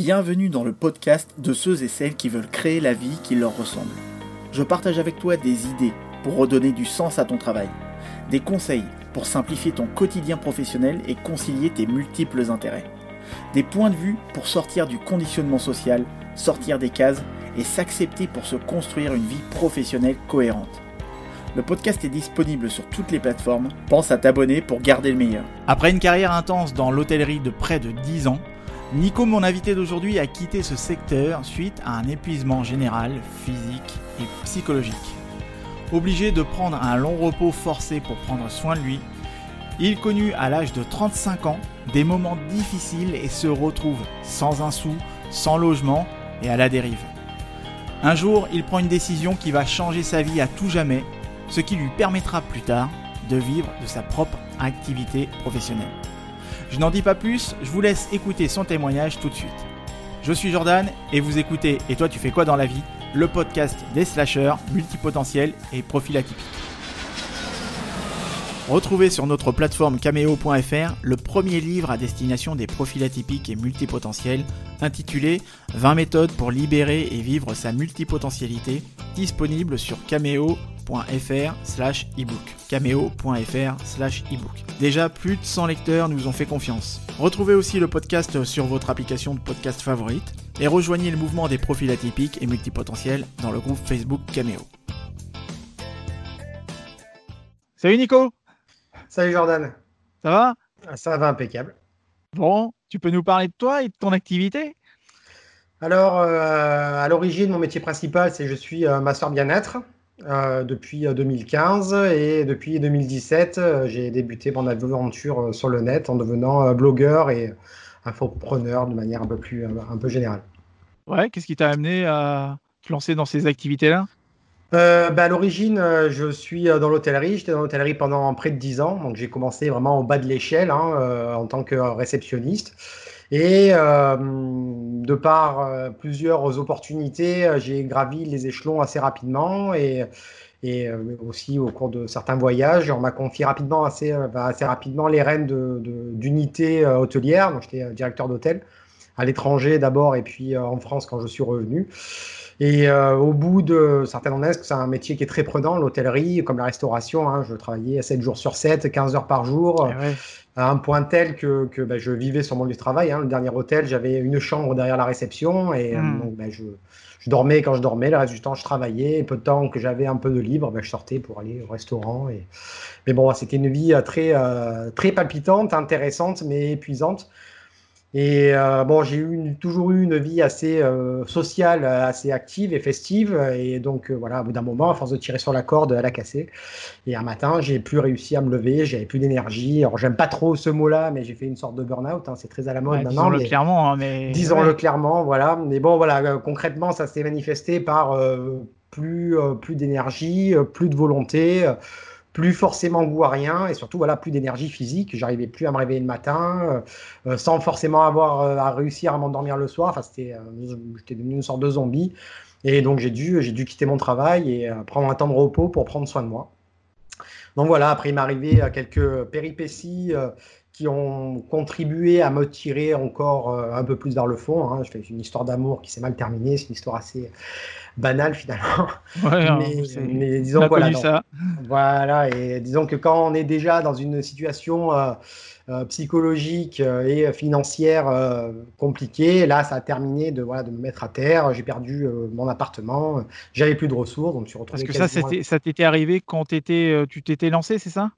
Bienvenue dans le podcast de ceux et celles qui veulent créer la vie qui leur ressemble. Je partage avec toi des idées pour redonner du sens à ton travail, des conseils pour simplifier ton quotidien professionnel et concilier tes multiples intérêts, des points de vue pour sortir du conditionnement social, sortir des cases et s'accepter pour se construire une vie professionnelle cohérente. Le podcast est disponible sur toutes les plateformes. Pense à t'abonner pour garder le meilleur. Après une carrière intense dans l'hôtellerie de près de 10 ans, Nico, mon invité d'aujourd'hui, a quitté ce secteur suite à un épuisement général, physique et psychologique. Obligé de prendre un long repos forcé pour prendre soin de lui, il connut à l'âge de 35 ans des moments difficiles et se retrouve sans un sou, sans logement et à la dérive. Un jour, il prend une décision qui va changer sa vie à tout jamais, ce qui lui permettra plus tard de vivre de sa propre activité professionnelle. Je n'en dis pas plus, je vous laisse écouter son témoignage tout de suite. Je suis Jordan et vous écoutez Et toi tu fais quoi dans la vie? Le podcast des slashers, multipotentiels et profils atypiques. Retrouvez sur notre plateforme cameo.fr le premier livre à destination des profils atypiques et multipotentiels intitulé 20 méthodes pour libérer et vivre sa multipotentialité disponible sur cameo.fr slash ebook. cameo.fr slash ebook. Déjà, plus de 100 lecteurs nous ont fait confiance. Retrouvez aussi le podcast sur votre application de podcast favorite et rejoignez le mouvement des profils atypiques et multipotentiels dans le groupe Facebook Cameo. Salut Nico Salut Jordan Ça va? Ça va impeccable. Bon, tu peux nous parler de toi et de ton activité? Alors, euh, à l'origine, mon métier principal, c'est je suis euh, masseur bien-être. Euh, depuis 2015 et depuis 2017, j'ai débuté mon aventure sur le net en devenant blogueur et infopreneur de manière un peu plus un peu générale. Ouais, qu'est-ce qui t'a amené à te lancer dans ces activités-là? Euh, bah, à l'origine, euh, je suis euh, dans l'hôtellerie. J'étais dans l'hôtellerie pendant près de 10 ans. Donc, j'ai commencé vraiment au bas de l'échelle hein, en tant que réceptionniste. Et de par plusieurs opportunités, j'ai gravi les échelons assez rapidement. Et, aussi au cours de certains voyages, on m'a confié rapidement, assez, bah, assez rapidement les rênes d'unités hôtelières. Donc, j'étais directeur d'hôtel à l'étranger d'abord et puis en France quand je suis revenu. Et euh, au bout de certaines années, c'est un métier qui est très prenant, l'hôtellerie, comme la restauration. Hein, je travaillais 7 jours sur 7, 15 heures par jour, eh à un point tel que, que ben, je vivais sur mon lieu de travail. Hein. Le dernier hôtel, j'avais une chambre derrière la réception et euh, hmm. donc, ben, je, je, dormais quand je dormais. Le reste du temps, je travaillais. Et peu de temps que j'avais un peu de libre, ben, je sortais pour aller au restaurant. Et... Mais bon, c'était une vie euh, très, très palpitante, intéressante, mais épuisante. Et euh, bon, j'ai eu toujours eu une vie assez euh, sociale, assez active et festive. Et donc, euh, voilà, au bout d'un moment, à force de tirer sur la corde, elle a cassé. Et un matin, j'ai plus réussi à me lever, j'avais plus d'énergie. Alors, j'aime pas trop ce mot-là, mais j'ai fait une sorte de burn-out. Hein, c'est très à la mode maintenant. Disons-le clairement. Hein, mais... Disons-le clairement, voilà. Mais bon, voilà, concrètement, ça s'est manifesté par plus, plus d'énergie, plus de volonté plus forcément goût à rien et surtout voilà plus d'énergie physique. J'arrivais plus à me réveiller le matin euh, euh, sans forcément avoir euh, à réussir à m'endormir le soir. Enfin, c'était, j'étais devenu une sorte de zombie et donc j'ai dû, j'ai dû quitter mon travail et prendre un temps de repos pour prendre soin de moi. Donc voilà, après il m'est arrivé quelques péripéties qui ont contribué à me tirer encore un peu plus vers le fond. Hein. Je fais une histoire d'amour qui s'est mal terminée, c'est une histoire assez banal finalement. Hein, mais, disons voilà, ça. voilà, et disons que quand on est déjà dans une situation euh, euh, psychologique euh, et financière compliquée, là ça a terminé de voilà de me mettre à terre. J'ai perdu mon appartement, j'avais plus de ressources, donc je suis retrouvé. Parce que ça, ça t'était arrivé quand étais, tu t'étais lancé, c'est ça?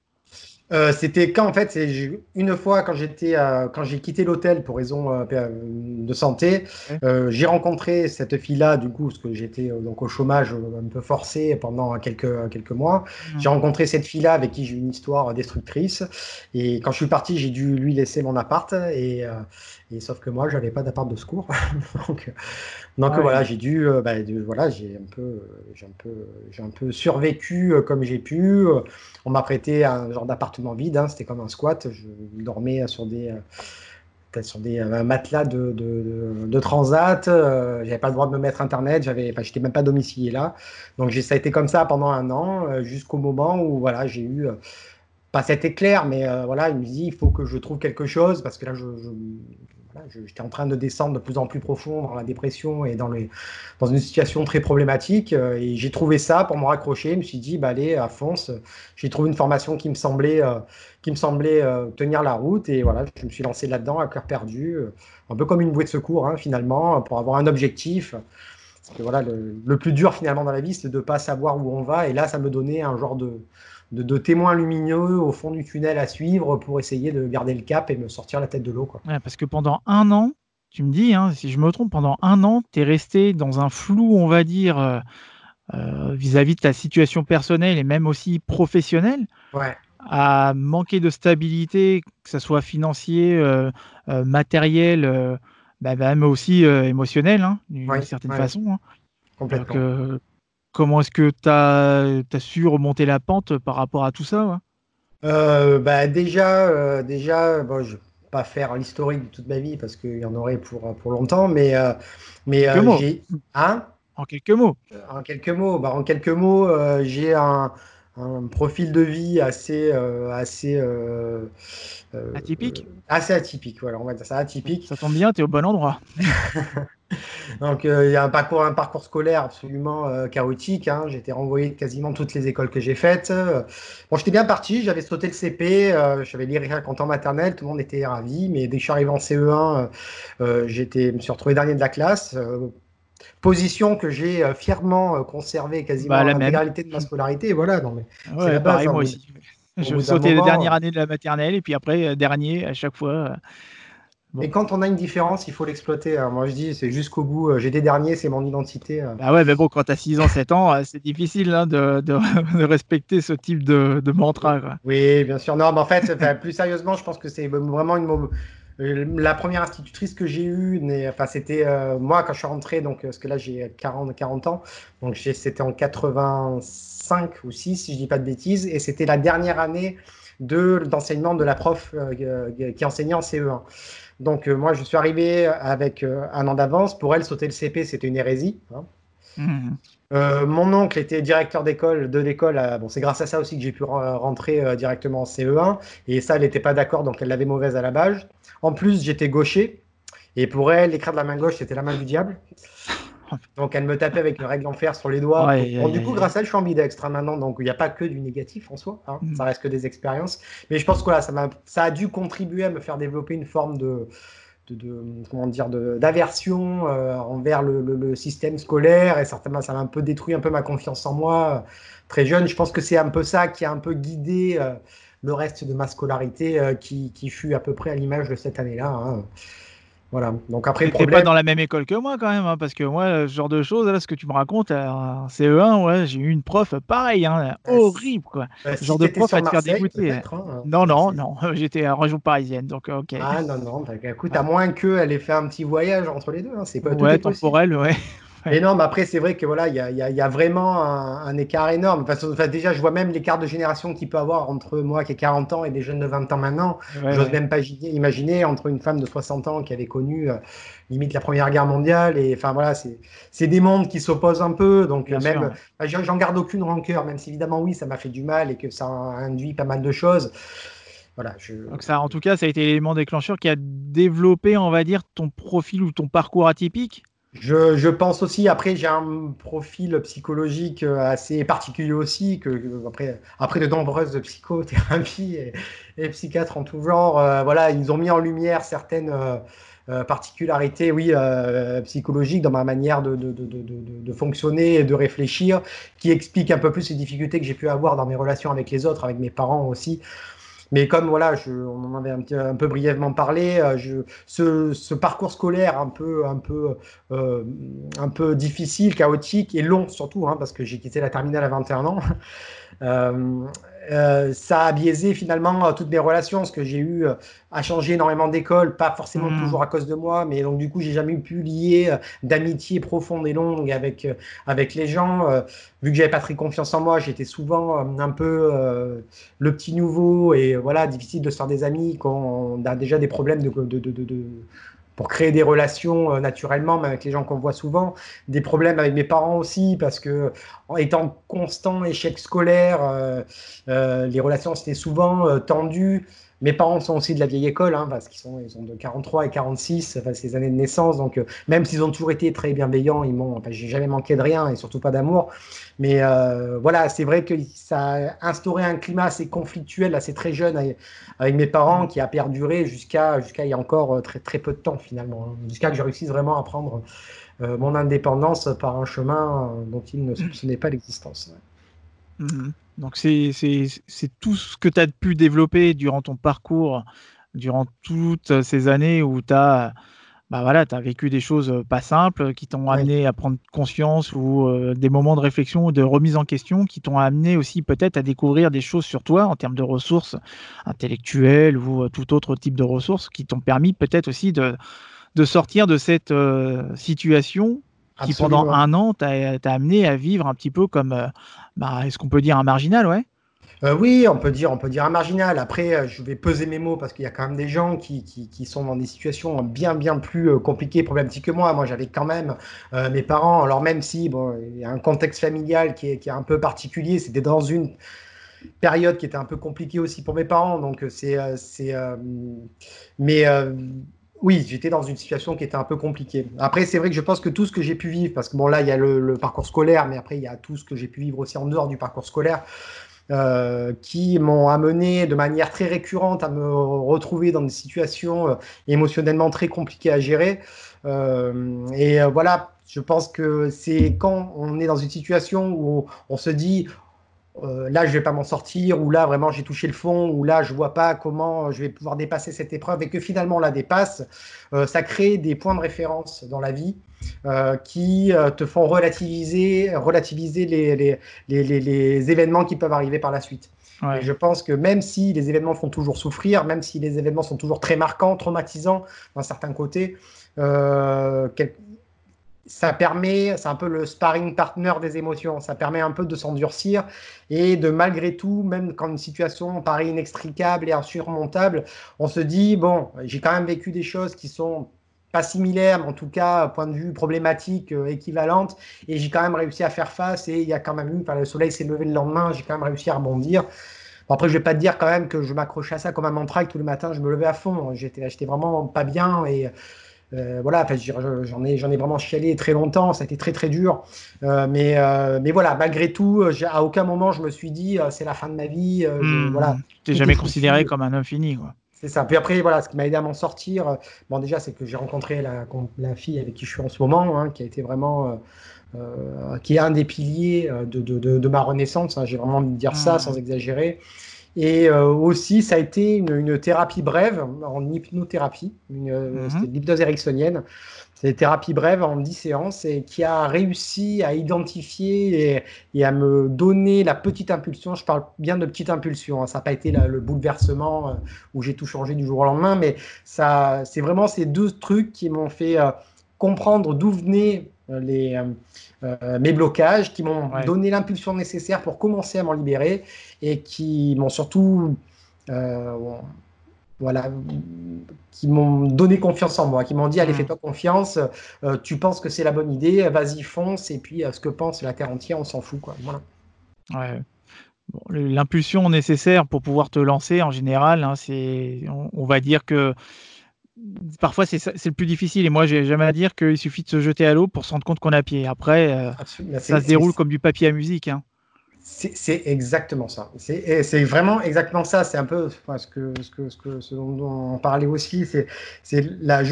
Euh, c'était quand en fait, c'est une fois quand j'étais euh, quand j'ai quitté l'hôtel pour raison euh, de santé, j'ai rencontré cette fille-là du coup parce que j'étais donc au chômage un peu forcé pendant quelques quelques mois. J'ai rencontré cette fille-là avec qui j'ai eu une histoire destructrice. Et quand je suis parti, j'ai dû lui laisser mon appart et, et sauf que moi, j'avais pas d'appart de secours. donc, donc voilà, j'ai dû, bah, voilà, j'ai un peu, j'ai un peu, j'ai un peu survécu comme j'ai pu. On m'a prêté un genre d'appartement vide, hein, c'était comme un squat. Je dormais sur des, euh, sur des euh, matelas de, de, transat. Euh, j'avais pas le droit de me mettre internet. J'avais, enfin, j'étais même pas domicilié là. Donc ça a été comme ça pendant un an, jusqu'au moment où voilà, j'ai eu pas cet éclair, mais voilà, il me dit il faut que je trouve quelque chose parce que là, je, j'étais en train de descendre de plus en plus profond dans la dépression et dans, les, dans une situation très problématique. Euh, et j'ai trouvé ça pour me raccrocher. Je me suis dit, bah, allez, à fonce. J'ai trouvé une formation qui me semblait, euh, qui me semblait euh, tenir la route. Et voilà, je me suis lancé là-dedans à cœur perdu, un peu comme une bouée de secours, hein, finalement, pour avoir un objectif. Parce que voilà, le, le plus dur finalement dans la vie, c'est de ne pas savoir où on va. Et là, ça me donnait un genre de, de, témoins lumineux au fond du tunnel à suivre pour essayer de garder le cap et me sortir la tête de l'eau. parce que pendant un an, tu me dis, hein, si je me trompe, pendant un an, tu es resté dans un flou, on va dire, euh, euh, vis-à-vis de ta situation personnelle et même aussi professionnelle. À manquer de stabilité, que ce soit financier, euh, matériel, bah, même aussi émotionnel, hein, d'une certaine façon. Hein. Complètement. Comment est-ce que tu as, su remonter la pente par rapport à tout ça euh, bah Déjà, euh, déjà bon, je ne vais pas faire l'historique de toute ma vie parce qu'il y en aurait pour, pour longtemps, mais, euh, mais j'ai. Hein? En quelques mots. En quelques mots, bah, en quelques mots, j'ai un, un, profil de vie assez, assez atypique. assez atypique, voilà, on va dire ça atypique. Ça tombe bien, tu es au bon endroit. Donc euh, il y a un parcours, un parcours scolaire absolument euh, chaotique. Hein. J'ai été renvoyé de quasiment toutes les écoles que j'ai faites. bon, j'étais bien parti, j'avais sauté le CP, euh, j'avais lire un en maternelle, tout le monde était ravi. Mais dès que je suis arrivé en CE1, j'étais, me suis retrouvé dernier de la classe. Position que j'ai fièrement conservée quasiment bah, l'intégralité de ma scolarité. Voilà, non, mais c'est la base. Hein, moi aussi. Je sautais les dernières années de la maternelle et puis après, dernier à chaque fois. Et quand on a une différence, il faut l'exploiter. Hein. Moi, je dis, c'est jusqu'au bout. Euh, j'ai des derniers, c'est mon identité. Euh. Ah ouais, mais bon, quand tu as 6 ans, 7 ans, euh, c'est difficile hein, de, de, respecter ce type de, de mantra. Oui, bien sûr. Non, mais en fait, plus sérieusement, je pense que c'est vraiment une. La première institutrice que j'ai eue, enfin, c'était moi quand je suis rentré, donc, parce que là j'ai 40, 40 ans, donc c'était en 85 ou 6, si je dis pas de bêtises, et c'était la dernière année d'enseignement de, la prof qui enseignait en CE1. Donc, euh, moi, je suis arrivé avec euh, un an d'avance. Pour elle, sauter le CP, c'était une hérésie. Hein. Mmh. Euh, mon oncle était directeur d'école, de l'école. Bon, c'est grâce à ça aussi que j'ai pu rentrer directement en CE1. Et ça, elle n'était pas d'accord, donc elle l'avait mauvaise à la base. En plus, j'étais gaucher. Et pour elle, l'écran de la main gauche, c'était la main du diable. Donc elle me tapait avec une règle en fer sur les doigts. du coup, grâce à elle, je suis ambidextre hein, maintenant. Donc il n'y a pas que du négatif en soi. Hein. Mm. Ça reste que des expériences. Mais je pense que ça, ça a dû contribuer à me faire développer une forme de, de, comment dire d'aversion euh, envers le, système scolaire et certainement ça m'a un peu détruit un peu ma confiance en moi euh, très jeune je pense que c'est un peu ça qui a un peu guidé euh, le reste de ma scolarité qui, qui, fut à peu près à l'image de cette année là hein. Voilà. Donc après, le problème... pas dans la même école que moi quand même, hein, parce que moi, ce genre de choses, là, ce que tu me racontes, en CE1, ouais, j'ai eu une prof pareil, hein, bah, horrible, quoi. Bah, ce genre de prof à te faire dégoûter. Hein. non, non, non, j'étais en région parisienne, donc ok. Ah non, non, bah, écoute, à moins qu'elle ait fait un petit voyage entre les deux, c'est pas ouais, temporel, ouais. Mais non, mais après, c'est vrai que voilà, il y a, y a, vraiment un, écart énorme. Enfin, déjà, je vois même l'écart de génération qu'il peut avoir entre moi qui ai 40 ans et des jeunes de 20 ans maintenant. Je J'ose même pas imaginer entre une femme de 60 ans qui avait connu euh, limite la Première Guerre mondiale. Et enfin, voilà, c'est des mondes qui s'opposent un peu. Donc, même, j'en garde aucune rancœur, même si évidemment, oui, ça m'a fait du mal et que ça induit pas mal de choses. Voilà, je... Donc ça, en tout cas, ça a été l'élément déclencheur qui a développé, on va dire, ton profil ou ton parcours atypique je, pense aussi, après j'ai un profil psychologique euh, assez particulier aussi, après, après de nombreuses psychothérapies et, psychiatres en tout genre, euh, voilà, ils ont mis en lumière certaines euh, particularités, oui, psychologiques dans ma manière de, fonctionner et de réfléchir, qui expliquent un peu plus les difficultés que j'ai pu avoir dans mes relations avec les autres, avec mes parents aussi. Mais comme voilà, je, on en avait un, petit, un peu brièvement parlé, euh, je, ce, ce, parcours scolaire un peu, un peu, euh, un peu difficile, chaotique et long surtout, hein, parce que j'ai quitté la terminale à 21 ans. Euh, euh, ça a biaisé finalement euh, toutes mes relations, parce que j'ai eu euh, à changer énormément d'école, pas forcément hmm. toujours à cause de moi, mais donc du coup j'ai jamais pu lier d'amitié profonde et longue avec avec les gens. vu que j'avais pas très confiance en moi, j'étais souvent un peu le petit nouveau et voilà difficile de se faire des amis quand on a déjà des problèmes de, de, de, de pour créer des relations euh, naturellement, mais avec les gens qu'on voit souvent. Des problèmes avec mes parents aussi, parce que en étant constant échec scolaire, euh, euh, les relations étaient souvent tendues. Mes parents sont aussi de la vieille école, hein, parce qu'ils sont, ont de 43 et 46, enfin, ces années de naissance. Donc, euh, même s'ils ont toujours été très bienveillants, ils m'ont, j'ai jamais manqué de rien et surtout pas d'amour. Mais euh, voilà, c'est vrai que ça a instauré un climat assez conflictuel, assez très jeune avec, mes parents, qui a perduré jusqu'à jusqu'à il y a encore euh, très, très peu de temps finalement, hein. jusqu'à que je réussisse vraiment à prendre mon indépendance par un chemin dont ils ne soupçonnaient pas l'existence. Mmh donc c'est tout ce que tu as pu développer durant ton parcours, durant toutes ces années où tu as, bah voilà, as vécu des choses pas simples qui t'ont amené à prendre conscience ou des moments de réflexion ou de remise en question qui t'ont amené aussi peut-être à découvrir des choses sur toi en termes de ressources intellectuelles ou tout autre type de ressources qui t'ont permis peut-être aussi de, de sortir de cette situation qui pendant un an t'a amené à vivre un petit peu comme, euh, bah, est-ce qu'on peut dire un marginal, ouais? Euh, oui, on peut dire, on peut dire un marginal. Après, euh, je vais peser mes mots parce qu'il y a quand même des gens qui, qui, sont dans des situations bien bien plus compliquées, problématiques que moi. Moi, j'avais quand même mes parents. Alors même si bon, il y a un contexte familial qui est, qui est un peu particulier, c'était dans une période qui était un peu compliquée aussi pour mes parents. Donc c'est, c'est, mais oui, j'étais dans une situation qui était un peu compliquée. Après, c'est vrai que je pense que tout ce que j'ai pu vivre, parce que bon, là, il y a le, parcours scolaire, mais après, il y a tout ce que j'ai pu vivre aussi en dehors du parcours scolaire, euh, qui m'ont amené de manière très récurrente à me retrouver dans des situations euh, émotionnellement très compliquées à gérer. Euh, et voilà, je pense que c'est quand on est dans une situation où on se dit euh, là je vais pas m'en sortir, ou là vraiment j'ai touché le fond, ou là je vois pas comment je vais pouvoir dépasser cette épreuve et que finalement on la dépasse, euh, ça crée des points de référence dans la vie euh, qui te font relativiser, relativiser les, les, les, les, événements qui peuvent arriver par la suite. Et je pense que même si les événements font toujours souffrir, même si les événements sont toujours très marquants, traumatisants d'un certain côté, ça permet, c'est un peu le sparring partner des émotions, ça permet un peu de s'endurcir et de malgré tout, même quand une situation paraît inextricable et insurmontable, on se dit, bon, j'ai quand même vécu des choses qui sont pas similaires, mais en tout cas, point de vue problématique, euh, équivalente, et j'ai quand même réussi à faire face, et il y a quand même eu, le soleil s'est levé le lendemain, j'ai quand même réussi à rebondir. Bon, après, je vais pas te dire quand même que je m'accrochais à ça comme un mantra, que tous les matins, je me levais à fond, j'étais vraiment pas bien, et euh, voilà, j'en ai, j'en ai vraiment chialé très longtemps, ça a été très très dur. Euh, mais, euh, mais voilà, malgré tout, à aucun moment je me suis dit c'est la fin de ma vie. Hmm. voilà. Tu n'es jamais considéré comme un infini, quoi. C'est ça. Puis après, voilà, ce qui m'a aidé à m'en sortir, bon déjà, c'est que j'ai rencontré la, la, fille avec qui je suis en ce moment, hein, qui a été vraiment, qui est un des piliers de, de, de, ma renaissance. Hein. j'ai vraiment envie de dire ça hmm. sans exagérer. Et euh, aussi, ça a été une, thérapie brève en hypnothérapie, une, euh, mhm. l'hypnose ericksonienne. C'est une thérapie brève en 10 séances et qui a réussi à identifier et, à me donner la petite impulsion. Je parle bien de petite impulsion, hein. ça n'a pas été le bouleversement euh, où j'ai tout changé du jour au lendemain, mais ça, c'est vraiment ces deux trucs qui m'ont fait comprendre d'où venaient les, euh, mes blocages, qui m'ont donné l'impulsion nécessaire pour commencer à m'en libérer et qui m'ont surtout euh, voilà, qui m'ont donné confiance en moi, qui m'ont dit allez, fais-toi confiance, euh, tu penses que c'est la bonne idée, vas-y, fonce, et puis ce que pense la terre entière, on s'en fout. Quoi. Voilà. Ouais. L'impulsion nécessaire pour pouvoir te lancer, en général, hein, c'est, on, va dire que parfois c'est le plus difficile. Et moi, j'ai jamais à dire qu'il suffit de se jeter à l'eau pour se rendre compte qu'on a pied. Après, euh, ça se déroule comme du papier à musique. Hein. C'est exactement ça. C'est vraiment exactement ça. C'est un peu ce, que, ce, que, ce, dont on parlait aussi. Je,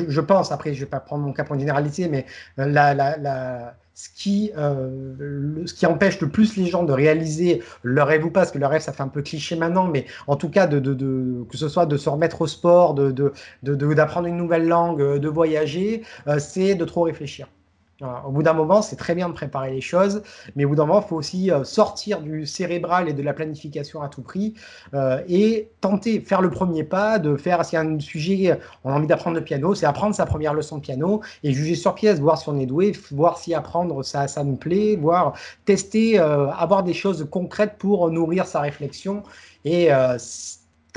je, pense, après, je ne vais pas prendre mon cas pour une généralité, mais la, la, la ce qui, euh, ce qui empêche le plus les gens de réaliser leur rêve ou pas, parce que leur rêve, ça fait un peu cliché maintenant, mais en tout cas, de, de, de que ce soit de se remettre au sport, d'apprendre une nouvelle langue, de voyager, euh, c'est de trop réfléchir. Au bout d'un moment, c'est très bien de préparer les choses, mais au bout d'un moment, il faut aussi euh, sortir du cérébral et de la planification à tout prix euh, et tenter, faire le premier pas, de faire, a un sujet, on a envie d'apprendre le piano, c'est apprendre sa première leçon de piano et juger sur pièce, voir si on est doué, voir si apprendre ça, ça nous plaît, voir tester, euh, avoir des choses concrètes pour nourrir sa réflexion et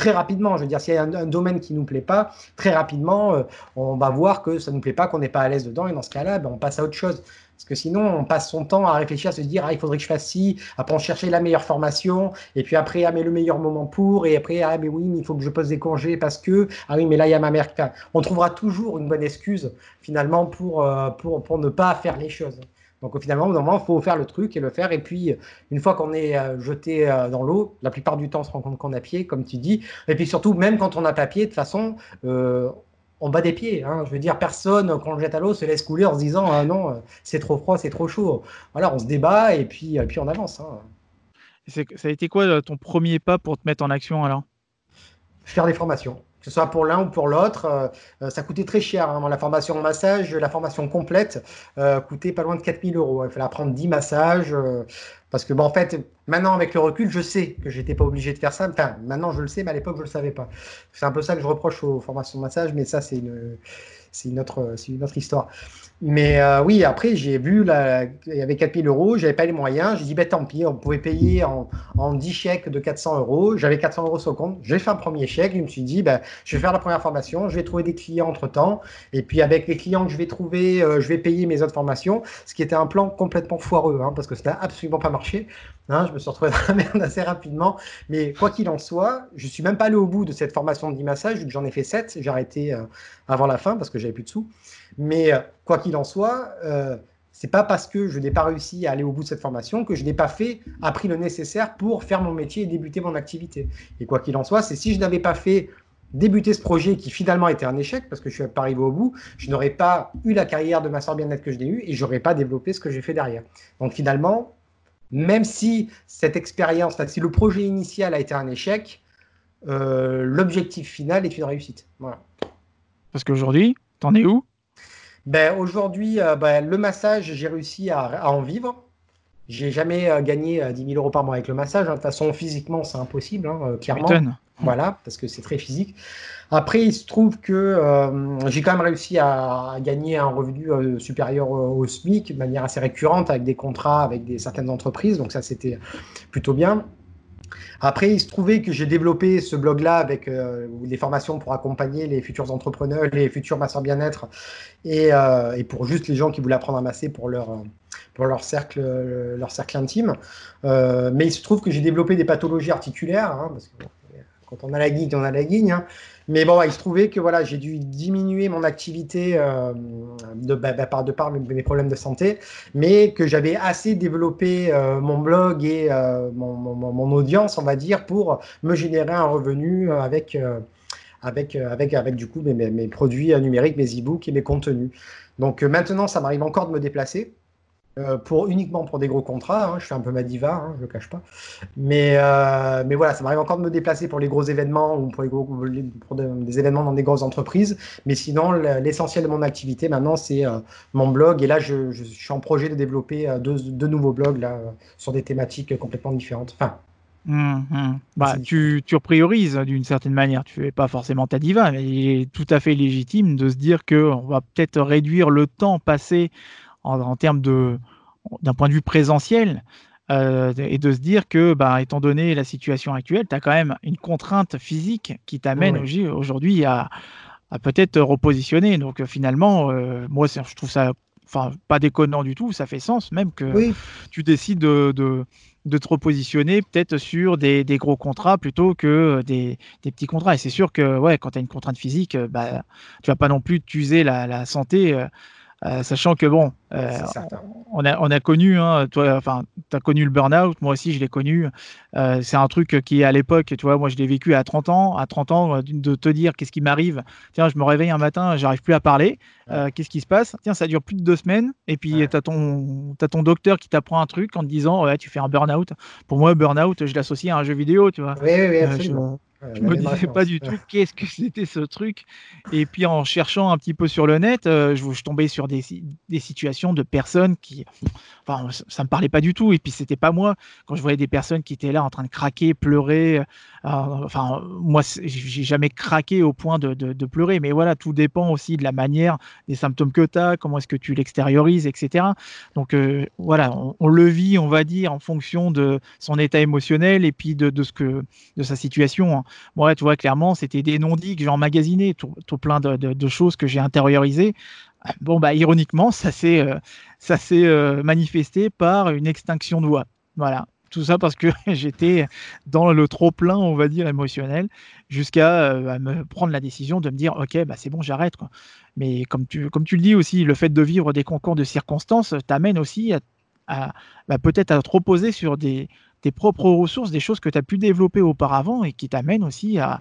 très rapidement. Je veux dire, s'il y a un, domaine qui nous plaît pas, très rapidement, euh, on va voir que ça nous plaît pas, qu'on n'est pas à l'aise dedans, et dans ce cas-là, ben, on passe à autre chose. Parce que sinon, on passe son temps à réfléchir, à se dire, ah, il faudrait que je fasse ci, après on chercher la meilleure formation, et puis après, ah, mais le meilleur moment pour, et après, ah, mais oui, mais il faut que je pose des congés parce que, ah oui, mais là, il y a ma mère. on trouvera toujours une bonne excuse, finalement, pour, euh, pour, pour ne pas faire les choses. Donc finalement, au moment, il faut faire le truc et le faire. Et puis, une fois qu'on est euh, jeté euh, dans l'eau, la plupart du temps, on se rend compte qu'on a pied, comme tu dis. Et puis surtout, même quand on n'a pas pied, de toute façon, euh, on bat des pieds. Hein. Je veux dire, personne, quand on le jette à l'eau, se laisse couler en se disant ah non, c'est trop froid, c'est trop chaud. Voilà, on se débat et puis, puis on avance. Hein. Ça a été quoi ton premier pas pour te mettre en action alors? Faire des formations que ce soit pour l'un ou pour l'autre. Euh, euh, ça coûtait très cher. Hein. La formation en massage, la formation complète, euh, coûtait pas loin de 4000 euros. Il fallait apprendre 10 massages. parce que, en fait, maintenant, avec le recul, je sais que j'étais pas obligé de faire ça. Enfin, maintenant, je le sais, mais à l'époque, je le savais pas. C'est un peu ça que je reproche aux formations de massage, mais ça, c'est une, c'est une, autre, une autre histoire. Mais euh, oui, après, j'ai vu, là, il y avait 4000 euros, j'avais pas les moyens. J'ai dit, ben, tant pis, on pouvait payer en, en 10 chèques de 400 euros. J'avais 400 euros sur le compte. J'ai fait un premier chèque. Je me suis dit, ben, je vais faire la première formation. Je vais trouver des clients entre temps. Et puis, avec les clients que je vais trouver, euh, je vais payer mes autres formations. Ce qui était un plan complètement foireux, hein, parce que ça n'a absolument pas marché. Hein, je me suis retrouvé dans la merde assez rapidement. Mais quoi qu'il en soit, je suis même pas allé au bout de cette formation de 10 massages, j'en ai fait 7. J'ai arrêté euh, avant la fin parce que j'avais plus de sous. Mais euh, quoi qu'il en soit, euh, c'est pas parce que je n'ai pas réussi à aller au bout de cette formation que je n'ai pas fait, appris le nécessaire pour faire mon métier et débuter mon activité. Et quoi qu'il en soit, c'est si je n'avais pas fait débuter ce projet qui finalement était un échec parce que je suis pas arrivé au bout, je n'aurais pas eu la carrière de masseur bien-être que je l'ai eu et j'aurais pas développé ce que j'ai fait derrière. Donc finalement, même si cette expérience, si le projet initial a été un échec, euh, l'objectif final est une réussite. Voilà. Parce qu'aujourd'hui, t'en es où? Ben, Aujourd'hui, euh, ben, le massage, j'ai réussi à, en vivre. J'ai jamais euh, gagné 10 euh, 000 euros par mois avec le massage. Hein. De toute façon, physiquement, c'est impossible, hein, clairement. Voilà, parce que c'est très physique. Après, il se trouve que j'ai quand même réussi à, gagner un revenu supérieur au SMIC de manière assez récurrente avec des contrats avec certaines entreprises. Donc ça, c'était plutôt bien. Après, il se trouvait que j'ai développé ce blog-là avec euh, des formations pour accompagner les futurs entrepreneurs, les futurs masseurs bien-être, euh, et, pour juste les gens qui voulaient apprendre à masser pour leur, pour leur, cercle, leur cercle intime. Euh, mais il se trouve que j'ai développé des pathologies articulaires, hein, quand on a la guigne, on a la guigne. Hein. Mais bon, il se trouvait que voilà, j'ai dû diminuer mon activité euh, de, bah, bah, par, de par mes, problèmes de santé, mais que j'avais assez développé euh, mon blog et euh, mon, audience, on va dire, pour me générer un revenu avec, avec, avec, avec du coup mes, mes produits numériques, mes e-books et mes contenus. Donc maintenant, ça m'arrive encore de me déplacer. Euh, pour, uniquement pour des gros contrats. Hein. je fais un peu ma diva, hein, je ne le cache pas. Mais, euh, mais voilà, ça m'arrive encore de me déplacer pour les gros événements ou pour, les gros, pour des événements dans des grosses entreprises. Mais sinon, l'essentiel de mon activité maintenant, c'est euh, mon blog. Et là, je, je, suis en projet de développer deux, deux, nouveaux blogs là, sur des thématiques complètement différentes. Enfin, Mmh, mmh. Bah, tu, tu priorises d'une certaine manière. Tu fais pas forcément ta diva, mais il est tout à fait légitime de se dire qu'on va peut-être réduire le temps passé en, termes de d'un point de vue présentiel euh, et de se dire que, bah, étant donné la situation actuelle, tu as quand même une contrainte physique qui t'amène aujourd'hui à, à peut-être repositionner. Donc euh, finalement, euh, moi, je trouve ça enfin, pas déconnant du tout, ça fait sens même que tu décides de, de, de, te repositionner peut-être sur des, des, gros contrats plutôt que des, des petits contrats. Et c'est sûr que ouais, quand tu as une contrainte physique, bah, tu vas pas non plus t'user la, la santé. Euh, sachant que bon, euh, on, a, on a connu, hein, toi, enfin, tu as connu le burn-out, moi aussi je l'ai connu. Euh, c'est un truc qui à l'époque, tu vois, moi je l'ai vécu à 30 ans, à 30 ans, de te dire qu'est-ce qui m'arrive. Tiens, je me réveille un matin, j'arrive plus à parler. qu'est-ce qui se passe? Tiens, ça dure plus de deux semaines, et puis tu as, ton, as ton docteur qui t'apprend un truc en te disant, ouais, tu fais un burn-out. Pour moi, burn-out, je l'associe à un jeu vidéo, tu vois. Oui, oui, absolument. Je me disais pas du tout qu'est-ce que c'était ce truc. Et puis en cherchant un petit peu sur le net, euh, je, je, tombais sur des, des, situations de personnes qui, enfin, ça me parlait pas du tout. Et puis c'était pas moi quand je voyais des personnes qui étaient là en train de craquer, pleurer. Euh, enfin, moi, j'ai jamais craqué au point de, de, de, pleurer. Mais voilà, tout dépend aussi de la manière, des symptômes que tu as, comment est-ce que tu l'extériorises, etc. Donc euh, voilà, on, on, le vit, on va dire, en fonction de son état émotionnel et puis de, de ce que, de sa situation. Hein. Moi, tu vois, clairement, c'était des non-dits que j'ai emmagasinés, tout, plein de, choses que j'ai intériorisées. Bon, bah, ironiquement, ça s'est ça s'est manifesté par une extinction de voix. Voilà. Tout ça parce que j'étais dans le trop plein, on va dire, émotionnel, jusqu'à me prendre la décision de me dire, ok, bah, c'est bon, j'arrête. Mais comme tu, comme tu le dis aussi, le fait de vivre des concours de circonstances t'amène aussi à, bah, peut-être à te reposer sur des, tes propres ressources, des choses que tu as pu développer auparavant et qui t'amènent aussi à,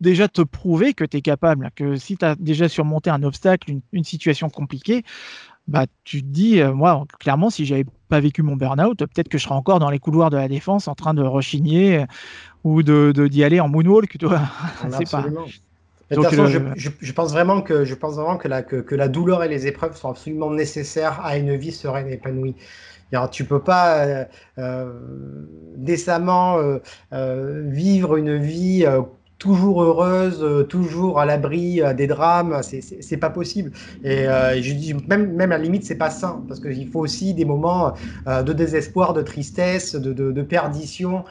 déjà te prouver que tu es capable, que si tu as déjà surmonté un obstacle, une, situation compliquée, bah, tu te dis, euh, moi, clairement, si j'avais pas vécu mon burn-out, peut-être que je serais encore dans les couloirs de la défense en train de rechigner euh, ou de d'y aller en moonwalk. Tu vois. Absolument. de toute façon, euh, je, pense vraiment que je pense vraiment que la, que, que la douleur et les épreuves sont absolument nécessaires à une vie sereine et épanouie. Alors, tu peux pas euh, euh, décemment euh, vivre une vie toujours heureuse, toujours à l'abri des drames, c'est pas possible. Et je dis même, à la limite, c'est pas sain parce qu'il faut aussi des moments de désespoir, de tristesse, de, perdition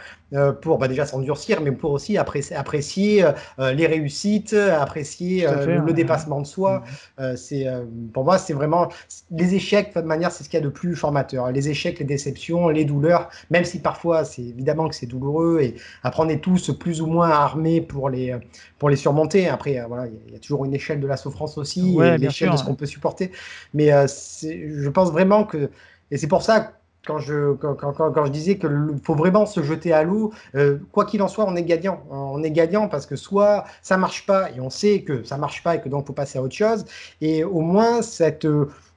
pour bah, déjà s'endurcir, mais pour aussi apprécier, apprécier euh, les réussites, apprécier euh, le, dépassement de soi. Mm-hmm. c'est pour moi, c'est vraiment les échecs. De manière, c'est ce qu'il y a de plus formateur. Les échecs, les déceptions, les douleurs, même si parfois c'est évidemment que c'est douloureux et après on est tous plus ou moins armés pour les pour les surmonter. Après, voilà, il y, a toujours une échelle de la souffrance aussi, l'échelle de ce qu'on peut supporter. Mais je pense vraiment que et c'est pour ça quand je, quand, quand, je disais qu'il faut vraiment se jeter à l'eau, euh, quoi qu'il en soit, on est gagnant. On est gagnant parce que soit ça marche pas et on sait que ça marche pas et que donc faut passer à autre chose, et au moins cette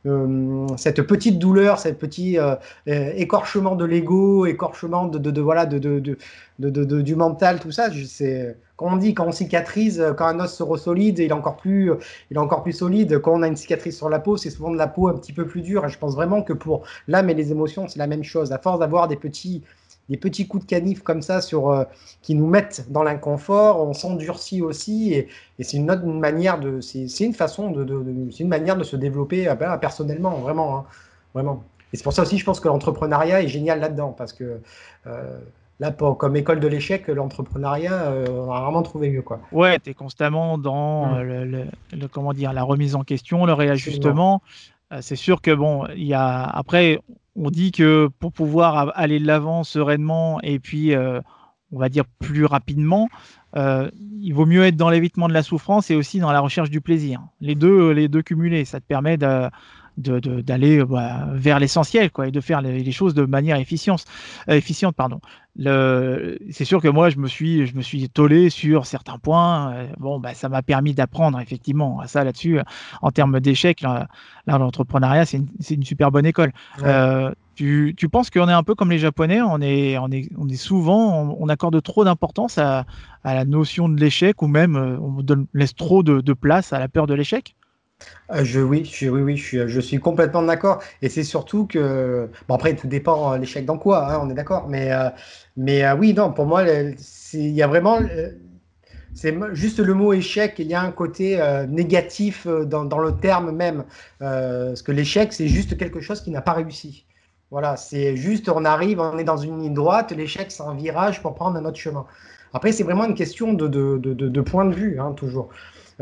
euh, cette petite douleur, cette petit euh, écorchement de l'ego, écorchement de, voilà de, du mental, tout ça, c'est on dit, quand on cicatrise, quand un os se ressolide, il est encore plus, il est encore plus solide. Quand on a une cicatrice sur la peau, c'est souvent de la peau un petit peu plus dure. Et je pense vraiment que pour l'âme et les émotions, c'est la même chose. À force d'avoir des petits, des petits coups de canif comme ça sur, euh, qui nous mettent dans l'inconfort, on s'endurcit aussi. Et, c'est une autre manière de, c'est une façon de, c'est une manière de se développer euh, ben, personnellement, vraiment, hein, vraiment. Et c'est pour ça aussi, je pense que l'entrepreneuriat est génial là-dedans parce que euh, là, comme école de l'échec, l'entrepreneuriat, euh, on a vraiment trouvé mieux. Quoi. Ouais, tu es constamment dans mm. euh, le, comment dire, la remise en question, le réajustement. C'est sûr que, bon, il y a. Après, on dit que pour pouvoir aller de l'avant sereinement et puis, on va dire, plus rapidement, il vaut mieux être dans l'évitement de la souffrance et aussi dans la recherche du plaisir. Les deux, les deux cumulés, ça te permet d'aller bah, vers l'essentiel quoi et de faire les, choses de manière efficiente euh, efficiente pardon c'est sûr que moi je me suis je me suis tollé sur certains points euh, bon bah ça m'a permis d'apprendre effectivement ça là-dessus en termes d'échecs là, l'entrepreneuriat c'est une, une, super bonne école. Euh, tu, tu, penses qu'on est un peu comme les Japonais, on est, on est, on est souvent, on, accorde trop d'importance à, à, la notion de l'échec ou même on laisse trop de, de place à la peur de l'échec? euh, je, oui, je, oui, oui, je suis, complètement d'accord. Et c'est surtout que, bon après, tout dépend euh, l'échec dans quoi, hein, on est d'accord. Mais, euh, mais oui, non, pour moi, il y a vraiment, c'est juste le mot échec. Il y a un côté négatif dans, dans, le terme même, parce que l'échec, c'est juste quelque chose qui n'a pas réussi. Voilà, c'est juste, on arrive, on est dans une ligne droite. L'échec, c'est un virage pour prendre un autre chemin. Après, c'est vraiment une question de, de, de, de point de vue, hein, toujours.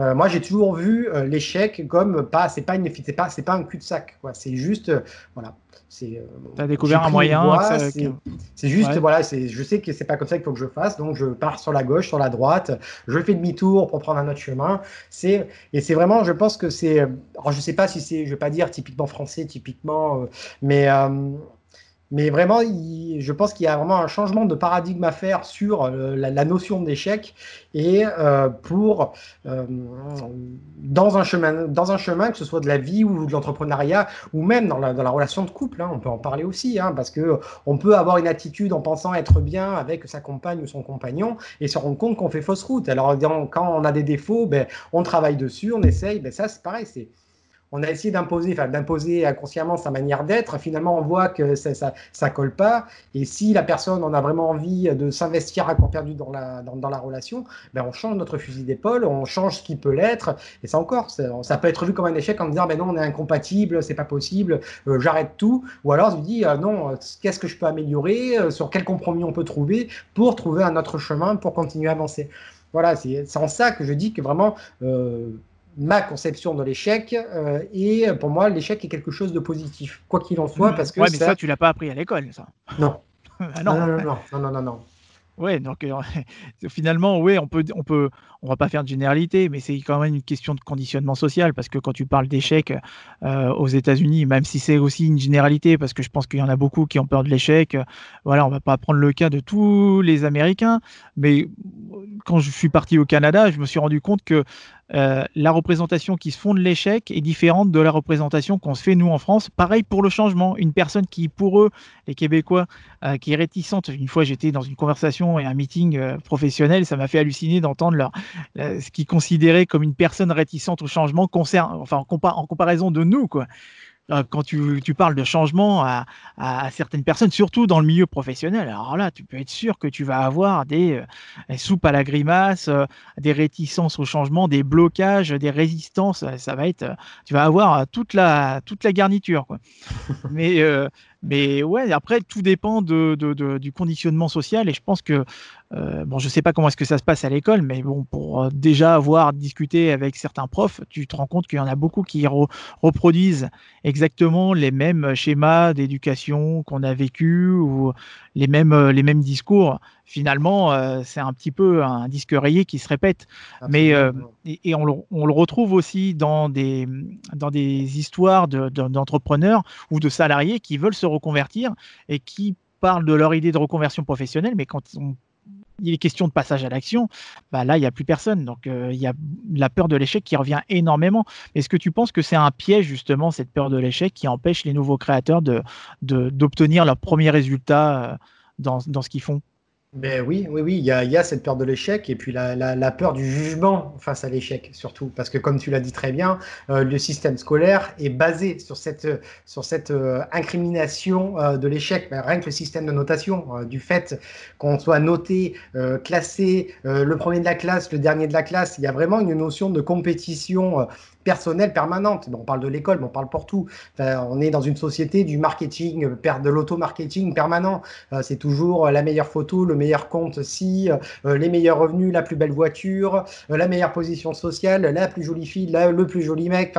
Euh, moi, j'ai toujours vu euh, l'échec comme pas, c'est pas une, c'est pas, c'est pas un cul-de-sac, quoi. C'est juste, euh, voilà. C'est. T'as découvert un moyen. C'est juste, voilà. C'est, je sais que c'est pas comme ça qu'il faut que je fasse, donc je pars sur la gauche, sur la droite, je fais demi-tour pour prendre un autre chemin. C'est et c'est vraiment, je pense que c'est. Alors, je sais pas si c'est, je vais pas dire typiquement français, typiquement, mais mais vraiment, je pense qu'il y a vraiment un changement de paradigme à faire sur euh, la, notion d'échec et euh, pour euh, dans un chemin, dans un chemin que ce soit de la vie ou de l'entrepreneuriat ou même dans la, relation de couple, hein, on peut en parler aussi, hein, parce que on peut avoir une attitude en pensant être bien avec sa compagne ou son compagnon et se rendre compte qu'on fait fausse route. Alors quand on a des défauts, ben, on travaille dessus, on essaye, ben ça c'est pareil, c'est on a essayé d'imposer, enfin d'imposer inconsciemment sa manière d'être. Finalement, on voit que ça, ça, colle pas. Et si la personne en a vraiment envie de s'investir à corps perdu dans la, dans, la relation, ben on change notre fusil d'épaule, on change ce qui peut l'être. Et ça encore, ça, peut être vu comme un échec en disant, ben non, on est incompatible, c'est pas possible, euh, j'arrête tout. Ou alors, je dis, euh, non, qu'est-ce que je peux améliorer, euh, sur quel compromis on peut trouver pour trouver un autre chemin pour continuer à avancer. Voilà, c'est en ça que je dis que vraiment ma conception de l'échec euh, et pour moi l'échec est quelque chose de positif quoi qu'il en soit parce que ouais, mais ça, tu l'as pas appris à l'école ça non. Ah non. non. non non non non non non Ouais, donc euh, finalement, oui, on peut, on peut, on va pas faire de généralité, mais c'est quand même une question de conditionnement social parce que quand tu parles d'échec euh, aux États-Unis, même si c'est aussi une généralité, parce que je pense qu'il y en a beaucoup qui ont peur de l'échec. voilà, on va pas prendre le cas de tous les Américains, mais quand je suis parti au Canada, je me suis rendu compte que euh, la représentation qui se font de l'échec est différente de la représentation qu'on se fait nous en France. Pareil pour le changement. Une personne qui, pour eux, les Québécois, euh, qui est réticente. Une fois, j'étais dans une conversation et un meeting euh, professionnel, ça m'a fait halluciner d'entendre leur, ce qu'ils considéraient comme une personne réticente au changement, enfin, en, comparaison de nous, quoi. Euh, quand tu, parles de changement à, certaines personnes, surtout dans le milieu professionnel, alors là, tu peux être sûr que tu vas avoir des, euh, soupes à la grimace, euh, des réticences au changement, des blocages, des résistances. Ça va être, tu vas avoir toute la, toute la garniture. Quoi. Mais mais ouais, après, tout dépend du conditionnement social. Et je pense que, euh, bon, je sais pas comment est-ce que ça se passe à l'école, mais bon, pour euh, déjà avoir discuté avec certains profs, tu te rends compte qu'il y en a beaucoup qui reproduisent exactement les mêmes schémas d'éducation qu'on a vécu ou les mêmes, euh, les mêmes discours finalement, euh, c'est un petit peu un disque rayé qui se répète. Mais, euh, et, on, le, retrouve aussi dans des, dans des histoires d'entrepreneurs ou de salariés qui veulent se reconvertir et qui parlent de leur idée de reconversion professionnelle, mais quand il est question de passage à l'action, bah là, il n'y a plus personne. Donc, euh, il y a la peur de l'échec qui revient énormément. Est-ce que tu penses que c'est un piège, justement, cette peur de l'échec qui empêche les nouveaux créateurs d'obtenir de, leurs premiers résultats dans, dans ce qu'ils font? Ben oui, oui, oui, il y a, cette peur de l'échec et puis la, peur du jugement face à l'échec surtout, parce que comme tu l'as dit très bien, euh, le système scolaire est basé sur cette, sur cette euh, incrimination euh, de l'échec, ben, rien que le système de notation, du fait qu'on soit noté, classé, le premier de la classe, le dernier de la classe, il y a vraiment une notion de compétition personnelle permanente. on parle de l'école, mais on parle pour tout. on est dans une société du marketing, de l'auto-marketing permanent. Euh, c'est toujours la meilleure photo, le meilleur compte si, euh, les meilleurs revenus, la plus belle voiture, euh, la meilleure position sociale, la plus jolie fille, le plus joli mec.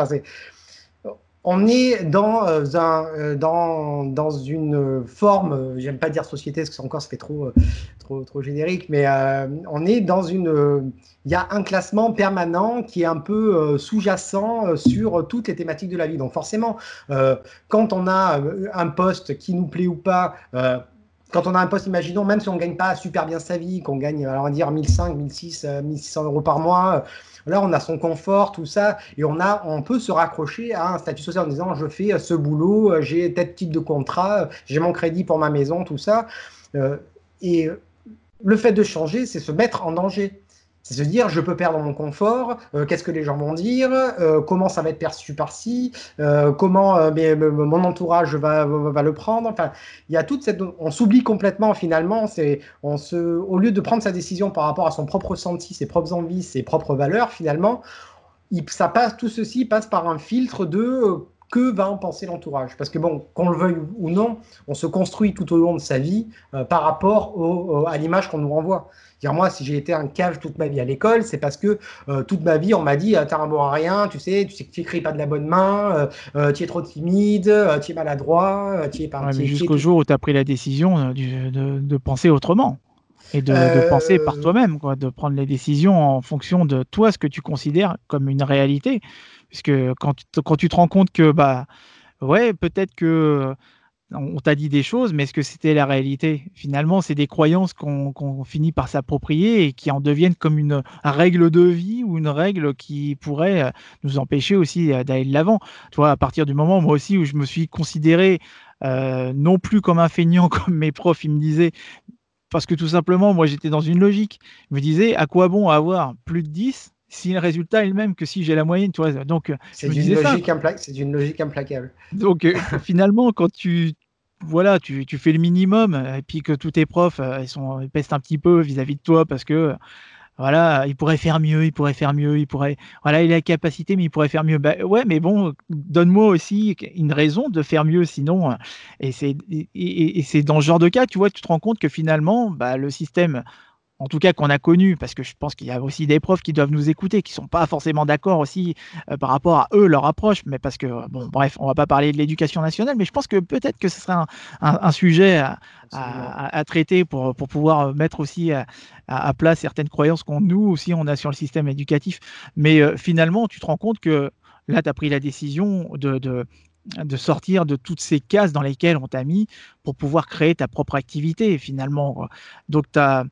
On est dans, un, dans, dans une forme, j'aime pas dire société parce que encore ça fait trop, trop, trop générique, mais on est dans une, il y a un classement permanent qui est un peu euh, sous-jacent euh, sur toutes les thématiques de la vie. Donc forcément, euh, quand on a un poste qui nous plaît ou pas, quand on a un poste, imaginons, même si on ne gagne pas super bien sa vie, qu'on gagne, alors on va dire 1005, 1006, 1600 euros par mois, là on a son confort, tout ça, et on, a, on peut se raccrocher à un statut social en disant je fais ce boulot, j'ai tel type de contrat, j'ai mon crédit pour ma maison, tout ça. et le fait de changer, c'est se mettre en danger. C'est se dire, je peux perdre mon confort, euh, qu'est-ce que les gens vont dire, euh, comment ça va être perçu par-ci, euh, comment mon entourage va, le prendre. Enfin, il y a toute cette. On s'oublie complètement finalement. C'est, on se, au lieu de prendre sa décision par rapport à son propre ressenti, ses propres envies, ses propres valeurs, finalement, ça passe, tout ceci passe par un filtre de que va en penser l'entourage Parce que bon, qu'on le veuille ou non, on se construit tout au long de sa vie par rapport à l'image qu'on nous renvoie. Dire moi, si j'ai été un cave toute ma vie à l'école, c'est parce que euh, toute ma vie, on m'a dit, ah, t'as un bon à rien, tu sais, tu sais que tu écris pas de la bonne main, euh, euh, tu es trop timide, tu es maladroit, tu es pas. jusqu'au jour où tu as pris la décision de, penser autrement et de, penser par toi-même, quoi, de prendre les décisions en fonction de toi, ce que tu considères comme une réalité. Puisque quand, quand tu te rends compte que, bah, ouais, peut-être que on t'a dit des choses, mais est-ce que c'était la réalité? Finalement, c'est des croyances qu'on finit par s'approprier et qui en deviennent comme une, règle de vie ou une règle qui pourrait euh, nous empêcher aussi euh, d'aller de l'avant. Tu vois, à partir du moment, moi aussi, où je me suis considéré euh, non plus comme un feignant, comme mes profs, ils me disaient, parce que tout simplement, moi, j'étais dans une logique. Je me disais, à quoi bon avoir plus de 10 si le résultat est le même que si j'ai la moyenne, tu vois? Donc, c'est une, logique c'est une logique implacable. Donc, finalement, quand tu, voilà, tu, fais le minimum et puis que tous tes profs ils sont ils pestent un petit peu vis-à-vis de toi parce que voilà, il pourrait faire mieux, il pourrait faire mieux, il pourrait, voilà, il a la capacité, mais il pourrait faire mieux. Bah, ouais, mais bon, donne-moi aussi une raison de faire mieux, sinon, et c'est, et, c'est dans ce genre de cas, tu vois, tu te rends compte que finalement, bah, le système en tout cas qu'on a connu, parce que je pense qu'il y a aussi des profs qui doivent nous écouter, qui sont pas forcément d'accord aussi euh, par rapport à eux, leur approche, mais parce que, bon, bref, on va pas parler de l'éducation nationale, mais je pense que peut-être que ce serait un, sujet à, traiter pour, pour pouvoir mettre aussi à, à plat certaines croyances qu'on nous aussi on a sur le système éducatif. Mais euh, finalement, tu te rends compte que là, tu as pris la décision de, de de sortir de toutes ces cases dans lesquelles on t'a mis pour pouvoir créer ta propre activité finalement. Donc tu as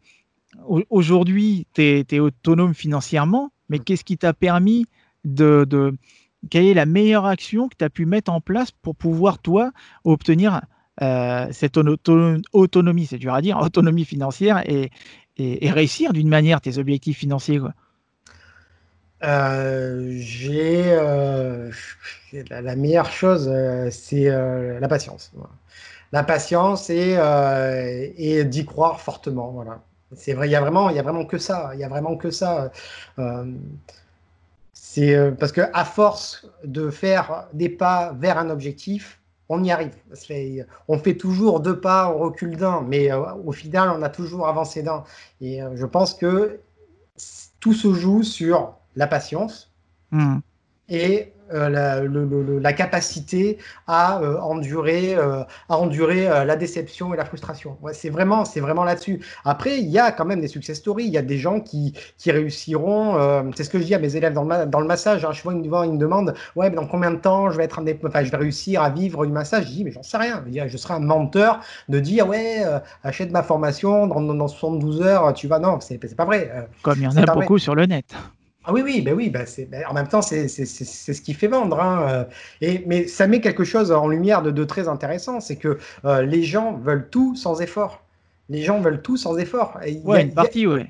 aujourd'hui, tu es, autonome financièrement, mais mm. qu'est-ce qui t'a permis de, Quelle est la meilleure action que tu as pu mettre en place pour pouvoir, toi, obtenir euh, cette autonomie, c'est dur à dire, autonomie financière et, réussir d'une manière tes objectifs financiers euh, J'ai euh, la, meilleure chose, c'est la patience. La patience et, et d'y croire fortement. Voilà. C'est vrai, il y a vraiment, il y a vraiment que ça. Il y a vraiment que ça. Euh, c'est euh, parce que à force de faire des pas vers un objectif, on y arrive. On fait toujours deux pas, on recule d'un, mais euh, au final, on a toujours avancé d'un. Et je pense que tout se joue sur la patience mmh. Et euh, la, la, capacité à euh, endurer, euh, à endurer la déception et la frustration. Ouais, c'est vraiment, c'est vraiment là-dessus. Après, il y a quand même des success stories. Il y a des gens qui, qui réussiront. c'est ce que je dis à mes élèves dans le, dans le massage. Hein. Je vois une, une demande. Ouais, mais dans combien de temps je vais être, enfin, je vais réussir à vivre du massage? Je dis, mais j'en sais rien. Je, serai un menteur de dire, ouais, achète ma formation dans, dans, 72 heures. Tu vas, non, c'est, pas vrai. Comme il y en a beaucoup sur le net. Ah oui, oui, ben oui, ben ben en même temps, c'est, ce qui fait vendre. Hein, euh. Et, mais ça met quelque chose en lumière de, très intéressant, c'est que euh, les gens veulent tout sans effort. Les gens veulent tout sans effort. ouais, une partie, oui.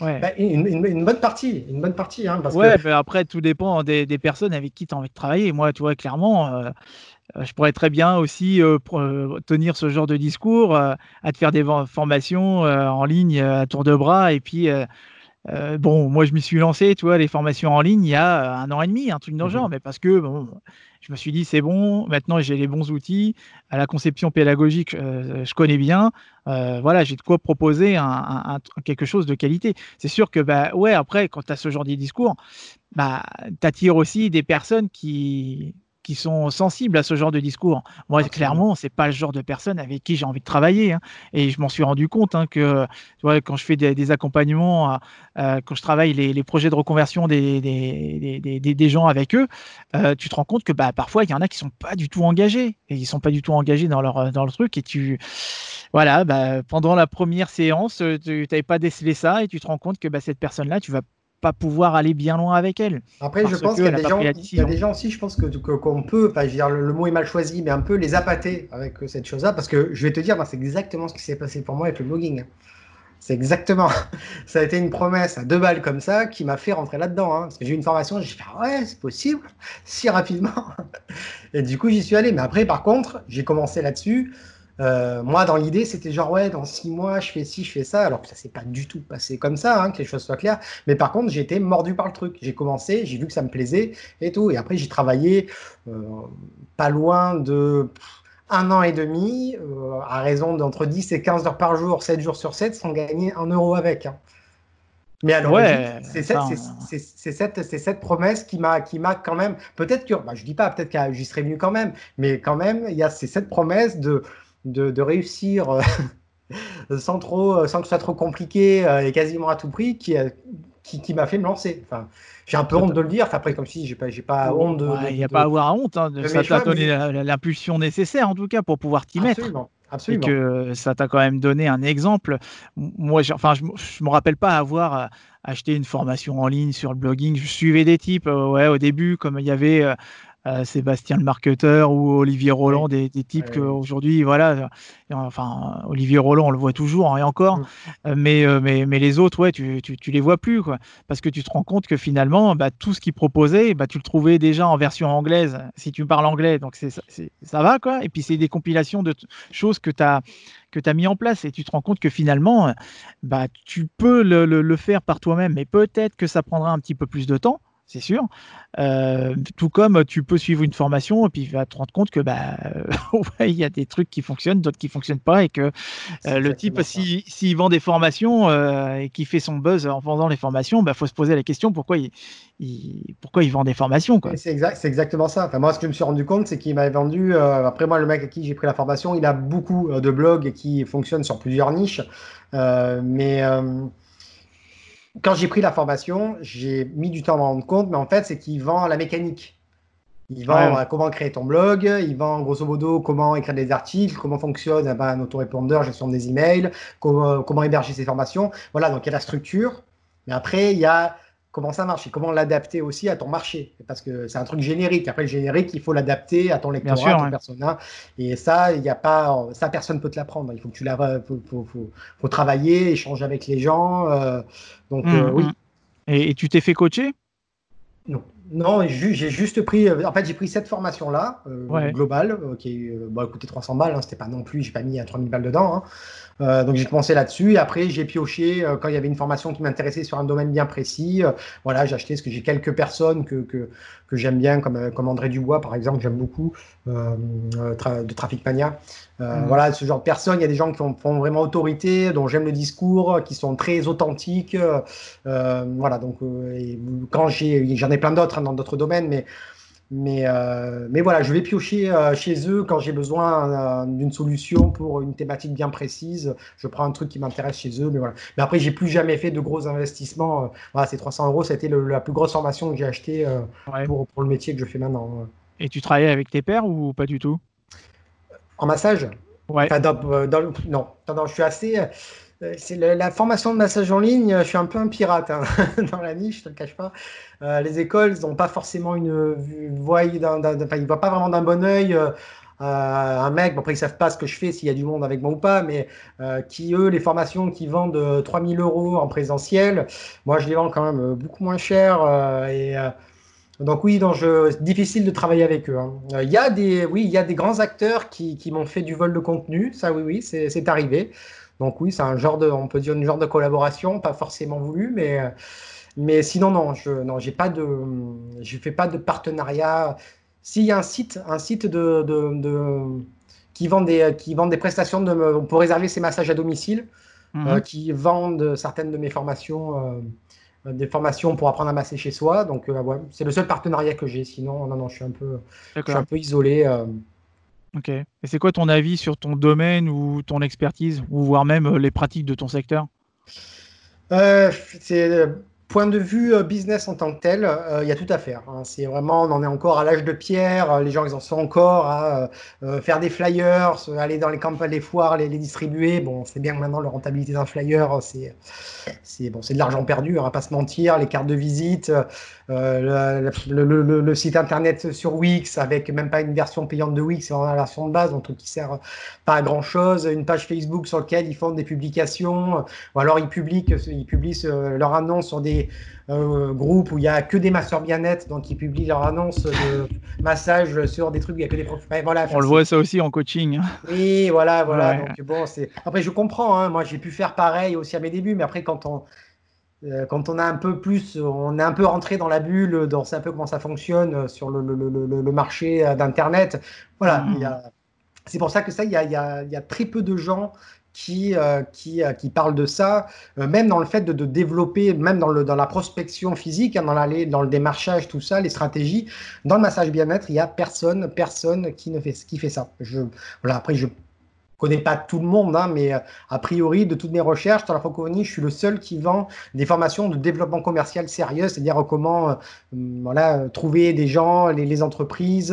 Ouais. Ben, une, bonne partie, une bonne partie. Hein, parce ouais, ben après, tout dépend des, personnes avec qui tu as envie de travailler. Moi, tu vois, clairement, euh, je pourrais très bien aussi tenir ce genre de discours, à te faire des formations en ligne à tour de bras et puis euh, bon, moi, je m'y suis lancé, tu vois, les formations en ligne il y a euh, un an et demi, un truc dans le genre, mmh mais parce que bon, je me suis dit, c'est bon, maintenant j'ai les bons outils, à la conception pédagogique, euh, je connais bien, voilà, j'ai de quoi proposer un, quelque chose de qualité. C'est sûr que, bah, ouais, après, quand tu as ce genre de discours, bah, tu attires aussi des personnes qui, qui sont sensibles à ce genre de discours. Moi, clairement, c'est pas le genre de personne avec qui j'ai envie de travailler. Hein. Et je m'en suis rendu compte hein, que tu vois, quand je fais des, accompagnements, euh, quand je travaille les, projets de reconversion des, des, des gens avec eux, euh, tu te rends compte que bah, parfois, il y en a qui sont pas du tout engagés. Et ils sont pas du tout engagés dans leur, dans le truc. Et tu. Voilà, bah, pendant la première séance, tu n'avais pas décelé ça et tu te rends compte que bah, cette personne-là, tu vas pas pouvoir aller bien loin avec elle. Après, je pense qu'il y, a des gens, il y a des gens aussi, je pense que qu'on peut, enfin, je veux dire, le, mot est mal choisi, mais un peu les appâter avec cette chose-là, parce que je vais te dire, c'est exactement ce qui s'est passé pour moi avec le blogging. C'est exactement. Ça a été une promesse à deux balles comme ça qui m'a fait rentrer là-dedans. Hein. Parce que j'ai eu une formation, j'ai fait ouais, c'est possible, si rapidement. Et du coup, j'y suis allé. Mais après, par contre, j'ai commencé là-dessus. Euh, moi, dans l'idée, c'était genre, ouais, dans six mois, je fais ci, je fais ça. Alors que ça s'est pas du tout passé comme ça, hein, que les choses soient claires. Mais par contre, j'ai été mordu par le truc. J'ai commencé, j'ai vu que ça me plaisait et tout. Et après, j'ai travaillé euh, pas loin de un an et demi, euh, à raison d'entre 10 et 15 heures par jour, 7 jours sur 7, sans gagner un euro avec. Hein. Mais alors, c'est cette, cette, promesse qui m'a quand même. Peut-être que, bah, je dis pas, peut-être que j'y serais venu quand même, mais quand même, il y a cette promesse de de, réussir euh, sans, trop, euh, sans que ce soit trop compliqué euh, et quasiment à tout prix qui, qui, m'a fait me lancer. Enfin, j'ai un peu honte de le dire. après, comme si j'ai pas, j'ai pas honte de. Il n'y a pas à avoir honte. Hein, ça t'a donné l'impulsion nécessaire, en tout cas, pour pouvoir t'y mettre. Absolument. Et que ça t'a quand même donné un exemple. Moi, enfin, je ne me rappelle pas avoir acheté une formation en ligne sur le blogging. Je suivais des types, ouais, au début, comme il y avait euh, Sébastien le marketeur ou Olivier Roland, des, types qu'aujourd'hui, voilà, enfin, Olivier Roland, on le voit toujours, hein, et encore, mm. euh, mais, euh, mais, mais les autres, ouais, tu, tu, les vois plus, quoi, parce que tu te rends compte que finalement, bah, tout ce qu'ils proposaient, bah, tu le trouvais déjà en version anglaise, si tu parles anglais, donc c'est, ça va, quoi, et puis c'est des compilations de choses que tu as que tu as mis en place et tu te rends compte que finalement, bah, tu peux le, le faire par toi-même, mais peut-être que ça prendra un petit peu plus de temps c'est sûr. Euh, tout comme tu peux suivre une formation et puis tu vas te rendre compte que bah il y a des trucs qui fonctionnent, d'autres qui fonctionnent pas et que euh, le type s'il vend des formations euh, et qui fait son buzz en vendant les formations, bah faut se poser la question pourquoi il, pourquoi il vend des formations C'est exact, c'est exactement ça. Enfin, moi ce que je me suis rendu compte c'est qu'il m'avait vendu après moi le mec à qui j'ai pris la formation, il a beaucoup de blogs qui fonctionnent sur plusieurs niches mais quand j'ai pris la formation, j'ai mis du temps à me rendre compte, mais en fait, c'est qu'il vend la mécanique. Il vend comment créer ton blog, il vend grosso modo comment écrire des articles, comment fonctionne eh ben, un autorépondeur, gestion des emails, comment, comment héberger ses formations. Voilà, donc il y a la structure. Mais après, il y a comment ça marche et comment l'adapter aussi à ton marché. Parce que c'est un truc générique. Après, le générique, il faut l'adapter à ton lectorat, à ton persona. Et ça, il n'y a pas, ça, personne ne peut te l'apprendre. Il faut que tu la, faut, faut, travailler, échanger avec les gens. Euh, donc, euh, oui. Et, tu t'es fait coacher? Non. Non, j'ai juste pris. Euh, en fait, j'ai pris cette formation-là, globale, qui a coûté 300 balles. Hein, C'était pas non plus, j'ai pas mis à 3000 balles dedans. Hein. Euh, donc j'ai commencé là-dessus et après j'ai pioché euh, quand il y avait une formation qui m'intéressait sur un domaine bien précis. Euh, voilà, j'ai acheté ce que j'ai quelques personnes que, que, que j'aime bien comme, comme André Dubois par exemple, j'aime beaucoup de Traffic Mania. Mmh. Voilà, ce genre de personnes, il y a des gens qui font vraiment autorité, dont j'aime le discours, qui sont très authentiques. voilà, donc quand j'ai, j'en ai plein d'autres hein, dans d'autres domaines, mais mais, euh, mais voilà, je vais piocher euh, chez eux quand j'ai besoin euh, d'une solution pour une thématique bien précise. Je prends un truc qui m'intéresse chez eux. Mais voilà. Mais après, j'ai plus jamais fait de gros investissements. voilà, ces 300 euros, c'était la plus grosse formation que j'ai achetée pour, pour, le métier que je fais maintenant. Et tu travaillais avec tes pairs ou pas du tout? En massage? Ouais. non, non, je suis assez. Euh, c'est la, formation de massage en ligne, je suis un peu un pirate hein, dans la niche, je te le cache pas. Euh, les écoles n'ont pas forcément une, voie, enfin, ils voient pas vraiment d'un bon oeil euh, un mec, bon, après ils savent pas ce que je fais, s'il y a du monde avec moi ou pas, mais qui eux, les formations qui vendent 3000 euros en présentiel, moi je les vends quand même beaucoup moins cher et donc oui, donc je, difficile de travailler avec eux. Hein. Il y a des, oui, il y a des grands acteurs qui, qui m'ont fait du vol de contenu, ça oui, oui, c'est arrivé. Donc oui, c'est un genre de, on peut dire une genre de collaboration, pas forcément voulu, mais, mais sinon non, je non, j'ai pas de, je fais pas de partenariat. S'il y a un site, un site de, de, qui vend des, qui vend des prestations de, pour réserver ses massages à domicile, mhm. euh, qui vendent certaines de mes formations. Euh, des formations pour apprendre à masser chez soi. Donc, euh, ouais, c'est le seul partenariat que j'ai. Sinon, non, non, je suis un peu, je suis un peu isolé. Ok. Et c'est quoi ton avis sur ton domaine ou ton expertise, ou voire même euh, les pratiques de ton secteur? Euh, C'est point de vue euh, business en tant que tel, euh, il y a tout à faire. Hein. C'est vraiment, on en est encore à l'âge de pierre. Euh, les gens, ils en sont encore à faire des flyers, aller dans les campagnes, les foires, les, distribuer. Bon, c'est bien que maintenant, la rentabilité d'un flyer, c'est, bon, c'est de l'argent perdu, on va pas se mentir. Les cartes de visite, le, site internet sur Wix avec même pas une version payante de Wix, c'est la version de base, un truc qui sert pas à grand chose. Une page Facebook sur laquelle ils font des publications, ou alors ils publient, ils publient leur annonce sur des euh, groupe où il n'y a que des masseurs bien-être, donc ils publient leur annonce de massage sur des trucs, il n'y a que des profs. voilà, On le voit ça aussi en coaching. Hein. Oui, voilà, voilà. Donc, bon, après, je comprends, hein. moi j'ai pu faire pareil aussi à mes débuts, mais après, quand on, euh, quand on a un peu plus, on est un peu rentré dans la bulle, dans un peu comment ça fonctionne sur le, le, le, le marché d'Internet. Voilà, mmh. c'est pour ça que ça, il y a, y, a, y a, très peu de gens qui, euh, qui, euh, qui parle de ça, euh, même dans le fait de, de, développer, même dans, le, dans la prospection physique, hein, dans, la, dans le démarchage, tout ça, les stratégies. Dans le massage bien-être, il n'y a personne, personne qui, ne fait, qui fait ça. Je, voilà, après, je connais pas tout le monde, hein, mais euh, a priori, de toutes mes recherches dans la francophonie, je suis le seul qui vend des formations de développement commercial sérieux, c'est-à-dire comment euh, hum, voilà, trouver des gens, les, entreprises,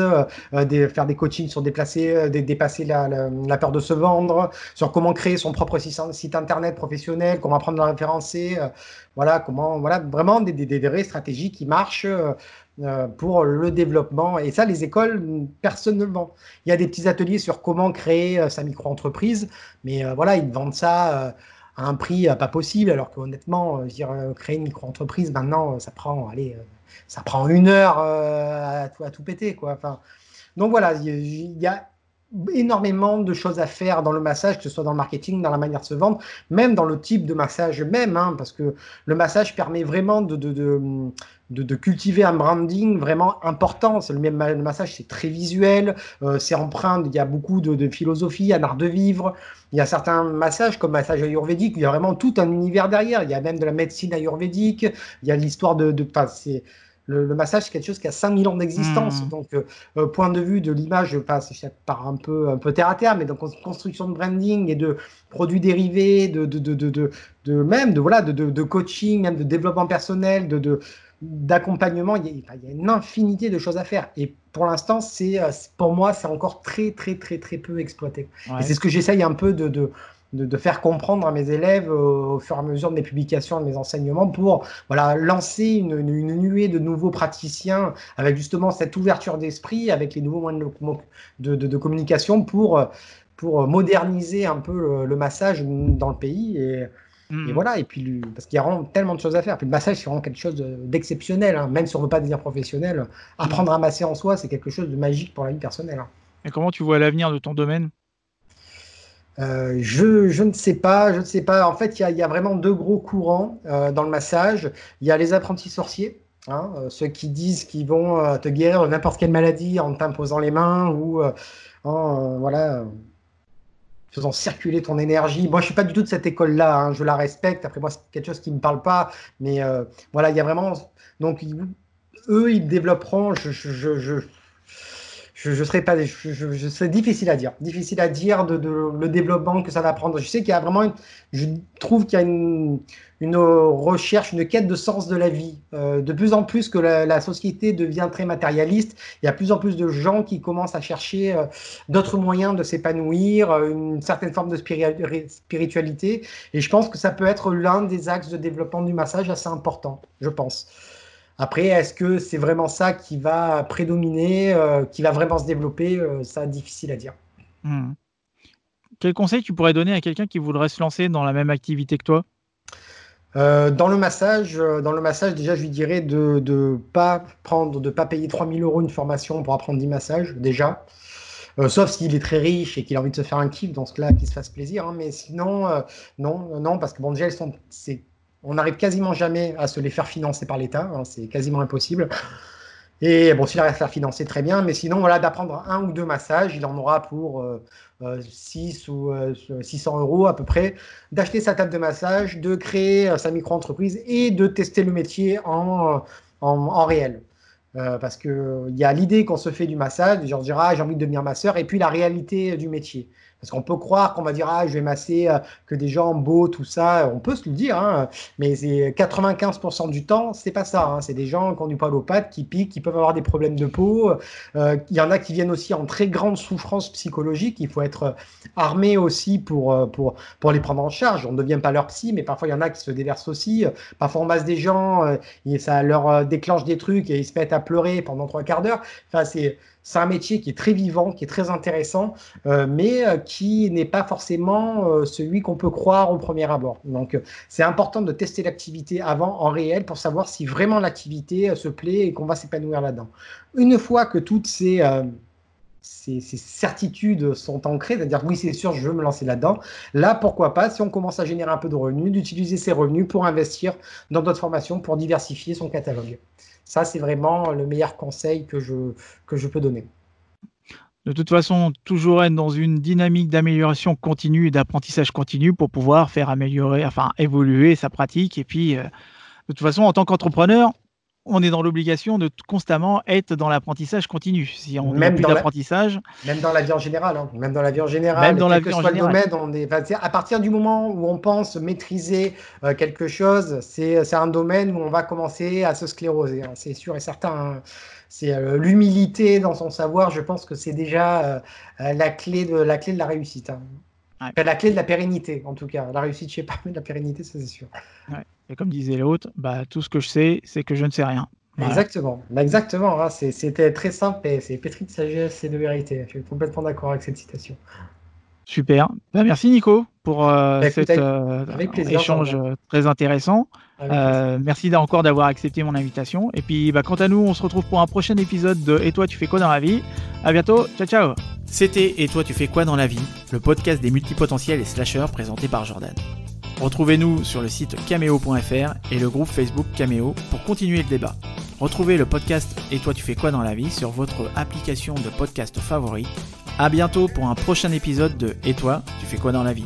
euh, des, faire des coachings sur déplacer, dépasser la, la, peur de se vendre, sur comment créer son propre site, internet professionnel, comment apprendre à référencer, voilà, comment, voilà, vraiment des, des, des vraies stratégies qui marchent pour le développement. Et ça, les écoles, personnellement, il y a des petits ateliers sur comment créer sa micro-entreprise, mais voilà, ils vendent ça à un prix pas possible, alors qu'honnêtement, créer une micro-entreprise, maintenant, ça prend, allez, ça prend une heure à, tout, péter, quoi. Donc voilà, il y a énormément de choses à faire dans le massage, que ce soit dans le marketing, dans la manière de se vendre, même dans le type de massage même, hein, parce que le massage permet vraiment de, de, de, cultiver un branding vraiment important. Le même le massage, c'est très visuel, euh, c'est empreint, il y a beaucoup de, philosophie, un art de vivre. Il y a certains massages, comme massage ayurvédique, il y a vraiment tout un univers derrière. Il y a même de la médecine ayurvédique, il y a l'histoire de... de c'est le, massage, c'est quelque chose qui a 5000 ans d'existence. Hmm. Donc, euh, euh, point de vue de l'image, je passe par un peu, un peu terre à terre, mais donc construction de branding et de produits dérivés, de, de, de, de, de même de, voilà, de, de, coaching, même de développement personnel, de, d'accompagnement, il, y a une infinité de choses à faire. Et pour l'instant, c'est euh, pour moi, c'est encore très, très, très, très peu exploité. Et c'est ce que j'essaye un peu de, de, de, faire comprendre à mes élèves au fur et à mesure de mes publications, de mes enseignements, pour voilà, lancer une, nuée de nouveaux praticiens avec justement cette ouverture d'esprit, avec les nouveaux moyens de, de, communication pour, pour moderniser un peu le, massage dans le pays. Et, mmh. voilà, et puis parce qu'il y a vraiment tellement de choses à faire. Puis le massage, c'est vraiment quelque chose d'exceptionnel, hein. même si on ne veut pas devenir professionnel. Apprendre à masser en soi, c'est quelque chose de magique pour la vie personnelle. Hein. Et comment tu vois l'avenir de ton domaine? Euh, je, je, ne sais pas, je ne sais pas. En fait, il y, y, a vraiment deux gros courants euh, dans le massage. Il y a les apprentis sorciers, hein, euh, ceux qui disent qu'ils vont te guérir n'importe quelle maladie en t'imposant les mains ou en voilà, faisant circuler ton énergie. Moi, je suis pas du tout de cette école-là. Hein, je la respecte. Après, moi, c'est quelque chose qui me parle pas. Mais voilà, il y a vraiment. Donc, eux, ils développeront. je je, serais pas, je, serais difficile à dire, difficile à dire de, de, le développement que ça va prendre. Je sais qu'il y a vraiment, je trouve qu'il y a une, une, recherche, une quête de sens de la vie. Euh, de plus en plus que la, société devient très matérialiste, il y a plus en plus de gens qui commencent à chercher euh, d'autres moyens de s'épanouir, euh, une certaine forme de spiritualité. Et je pense que ça peut être l'un des axes de développement du massage assez important, je pense. Après, est-ce que c'est vraiment ça qui va prédominer, euh, qui va vraiment se développer euh, Ça, difficile à dire. Hmm. Quel conseil tu pourrais donner à quelqu'un qui voudrait se lancer dans la même activité que toi? Euh, dans le massage, dans le massage, déjà, je lui dirais de ne pas prendre, de pas payer 3000 euros une formation pour apprendre 10 massages, déjà. sauf s'il est très riche et qu'il a envie de se faire un kiff, dans ce cas-là, qu'il se fasse plaisir. Hein. mais sinon, non, non, parce que bon, déjà, c'est on n'arrive quasiment jamais à se les faire financer par l'État, hein, c'est quasiment impossible. Et bon, s'il arrive à faire financer, très bien, mais sinon, voilà, d'apprendre un ou deux massages, il en aura pour 6 euh, euh, ou 600 euh, euros à peu près, d'acheter sa table de massage, de créer sa micro-entreprise et de tester le métier en, en, réel. parce qu'il y a l'idée qu'on se fait du massage, genre dire ah, j'ai envie de devenir masseur, et puis la réalité du métier. Parce qu'on peut croire qu'on va dire, ah, je vais masser euh, que des gens beaux, tout ça. On peut se le dire, hein, mais c'est 95% du temps, c'est pas ça. Hein. C'est des gens qui ont du poil aux pattes, qui piquent, qui peuvent avoir des problèmes de peau. Euh, il y en a qui viennent aussi en très grande souffrance psychologique. Il faut être armé aussi pour, euh, pour, pour les prendre en charge. On ne devient pas leur psy, mais parfois il y en a qui se déversent aussi. Parfois on masse des gens, et ça leur déclenche des trucs et ils se mettent à pleurer pendant trois quarts d'heure. Enfin, c'est c'est un métier qui est très vivant, qui est très intéressant, euh, mais euh, qui n'est pas forcément euh, celui qu'on peut croire au premier abord. Donc, c'est important de tester l'activité avant en réel pour savoir si vraiment l'activité se plaît et qu'on va s'épanouir là-dedans. Une fois que toutes ces, ces, certitudes sont ancrées, c'est-à-dire oui, c'est sûr, je veux me lancer là-dedans. Là, pourquoi pas, si on commence à générer un peu de revenus, d'utiliser ces revenus pour investir dans d'autres formations, pour diversifier son catalogue. Ça, c'est vraiment le meilleur conseil que je, que je peux donner. De toute façon, toujours être dans une dynamique d'amélioration continue et d'apprentissage continu pour pouvoir faire améliorer, enfin évoluer sa pratique. Et puis, euh, de toute façon, en tant qu'entrepreneur, on est dans l'obligation de constamment être dans l'apprentissage continu. Si on même plus d'apprentissage, même dans la vie en général, hein. même dans la vie en général, même dans la vie en général. on est, à partir du moment où on pense maîtriser euh, quelque chose, c'est un domaine où on va commencer à se scléroser. Hein. c'est sûr et certain. Hein. C'est euh, l'humilité dans son savoir. Je pense que c'est déjà euh, la clé de la clé de la réussite. la clé de la pérennité, en tout cas. La réussite, je sais pas, mais la pérennité, ça c'est sûr. Et comme disait l'autre, bah, tout ce que je sais, c'est que je ne sais rien. Exactement, bah, exactement. Hein. C'était très simple et c'est pétri de sagesse et de vérité. Je suis complètement d'accord avec cette citation. Super. Bah, merci Nico pour euh, cet euh, échange très intéressant. Euh, merci encore d'avoir accepté mon invitation. Et puis, bah, quant à nous, on se retrouve pour un prochain épisode de Et toi, tu fais quoi dans la vie? À bientôt. Ciao, ciao. C'était Et toi, tu fais quoi dans la vie? Le podcast des multipotentiels et slashers présenté par Jordan. Retrouvez-nous sur le site cameo.fr et le groupe Facebook Cameo pour continuer le débat. Retrouvez le podcast Et toi tu fais quoi dans la vie sur votre application de podcast favori. A bientôt pour un prochain épisode de Et toi tu fais quoi dans la vie?